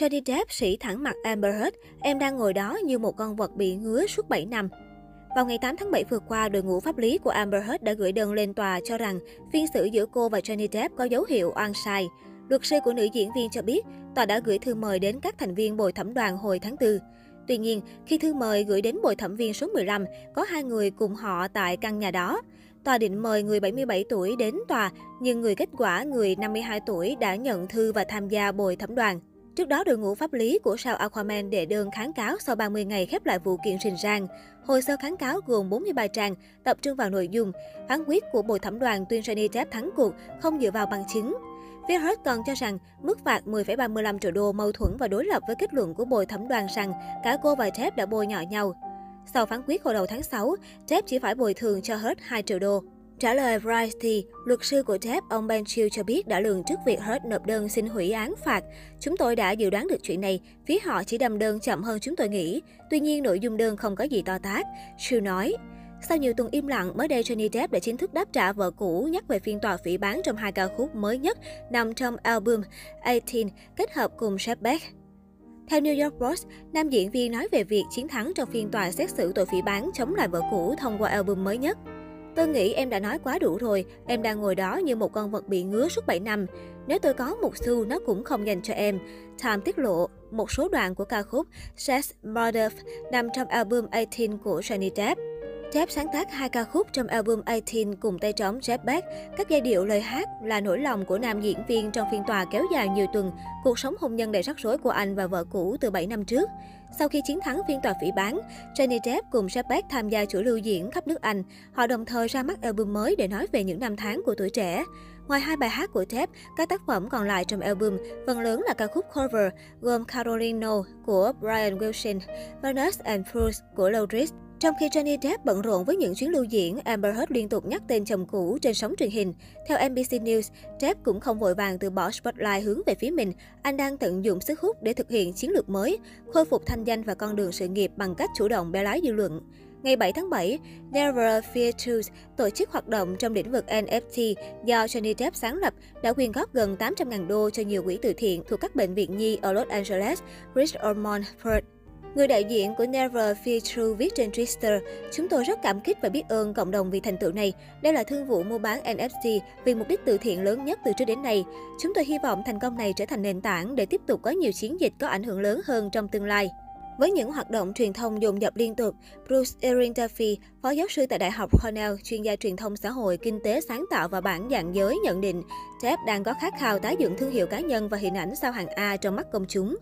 Johnny Depp sỉ thẳng mặt Amber Heard, em đang ngồi đó như một con vật bị ngứa suốt 7 năm. Vào ngày 8 tháng 7 vừa qua, đội ngũ pháp lý của Amber Heard đã gửi đơn lên tòa cho rằng phiên xử giữa cô và Johnny Depp có dấu hiệu oan sai. Luật sư của nữ diễn viên cho biết, tòa đã gửi thư mời đến các thành viên bồi thẩm đoàn hồi tháng 4. Tuy nhiên, khi thư mời gửi đến bồi thẩm viên số 15, có hai người cùng họ tại căn nhà đó. Tòa định mời người 77 tuổi đến tòa, nhưng người kết quả người 52 tuổi đã nhận thư và tham gia bồi thẩm đoàn. Trước đó, đội ngũ pháp lý của sao Aquaman đệ đơn kháng cáo sau 30 ngày khép lại vụ kiện rình rang. Hồ sơ kháng cáo gồm 43 trang, tập trung vào nội dung. Phán quyết của bồi thẩm đoàn tuyên Johnny Depp thắng cuộc, không dựa vào bằng chứng. Phía Hurt còn cho rằng mức phạt 10,35 triệu đô mâu thuẫn và đối lập với kết luận của bồi thẩm đoàn rằng cả cô và Depp đã bôi nhọ nhau. Sau phán quyết hồi đầu tháng 6, Depp chỉ phải bồi thường cho Hurt 2 triệu đô. Trả lời Variety, luật sư của Depp, ông Ben Chill cho biết đã lường trước việc Heard nộp đơn xin hủy án phạt. Chúng tôi đã dự đoán được chuyện này, phía họ chỉ đâm đơn chậm hơn chúng tôi nghĩ. Tuy nhiên, nội dung đơn không có gì to tát. Chill nói, sau nhiều tuần im lặng, mới đây Johnny Depp đã chính thức đáp trả vợ cũ nhắc về phiên tòa phỉ bán trong hai ca khúc mới nhất nằm trong album 18 kết hợp cùng Shep Beck. Theo New York Post, nam diễn viên nói về việc chiến thắng trong phiên tòa xét xử tội phỉ bán chống lại vợ cũ thông qua album mới nhất. Tôi nghĩ em đã nói quá đủ rồi, em đang ngồi đó như một con vật bị ngứa suốt 7 năm. Nếu tôi có một xu, nó cũng không dành cho em. Time tiết lộ, một số đoạn của ca khúc Sex Murder nằm trong album 18 của Johnny Depp. Chép sáng tác hai ca khúc trong album 18 cùng tay trống Jeff Beck. Các giai điệu lời hát là nỗi lòng của nam diễn viên trong phiên tòa kéo dài nhiều tuần, cuộc sống hôn nhân đầy rắc rối của anh và vợ cũ từ 7 năm trước. Sau khi chiến thắng phiên tòa phỉ bán, Johnny Depp cùng Jeff Beck tham gia chuỗi lưu diễn khắp nước Anh. Họ đồng thời ra mắt album mới để nói về những năm tháng của tuổi trẻ. Ngoài hai bài hát của Thép, các tác phẩm còn lại trong album phần lớn là ca khúc cover gồm Carolino của Brian Wilson, Venus and Fools của Loudrich. Trong khi Johnny Depp bận rộn với những chuyến lưu diễn, Amber Heard liên tục nhắc tên chồng cũ trên sóng truyền hình. Theo NBC News, Depp cũng không vội vàng từ bỏ spotlight hướng về phía mình. Anh đang tận dụng sức hút để thực hiện chiến lược mới, khôi phục thanh danh và con đường sự nghiệp bằng cách chủ động bé lái dư luận. Ngày 7 tháng 7, Never Fear Tools, tổ chức hoạt động trong lĩnh vực NFT do Johnny Depp sáng lập, đã quyên góp gần 800.000 đô cho nhiều quỹ từ thiện thuộc các bệnh viện nhi ở Los Angeles, Rich Ormond, Perth. Người đại diện của Never Fear True viết trên Twitter, chúng tôi rất cảm kích và biết ơn cộng đồng vì thành tựu này. Đây là thương vụ mua bán NFT vì mục đích từ thiện lớn nhất từ trước đến nay. Chúng tôi hy vọng thành công này trở thành nền tảng để tiếp tục có nhiều chiến dịch có ảnh hưởng lớn hơn trong tương lai. Với những hoạt động truyền thông dồn dập liên tục, Bruce Erin Duffy, phó giáo sư tại Đại học Cornell, chuyên gia truyền thông xã hội, kinh tế sáng tạo và bản dạng giới nhận định, Depp đang có khát khao tái dựng thương hiệu cá nhân và hình ảnh sao hàng A trong mắt công chúng.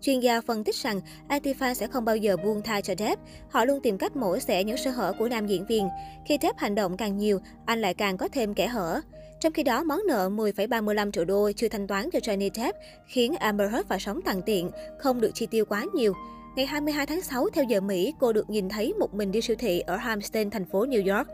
Chuyên gia phân tích rằng Antifa sẽ không bao giờ buông tha cho Depp. Họ luôn tìm cách mổ xẻ những sơ hở của nam diễn viên. Khi Depp hành động càng nhiều, anh lại càng có thêm kẻ hở. Trong khi đó, món nợ 10,35 triệu đô chưa thanh toán cho Johnny Depp khiến Amber Heard phải sống tàn tiện, không được chi tiêu quá nhiều. Ngày 22 tháng 6, theo giờ Mỹ, cô được nhìn thấy một mình đi siêu thị ở Hampstead, thành phố New York.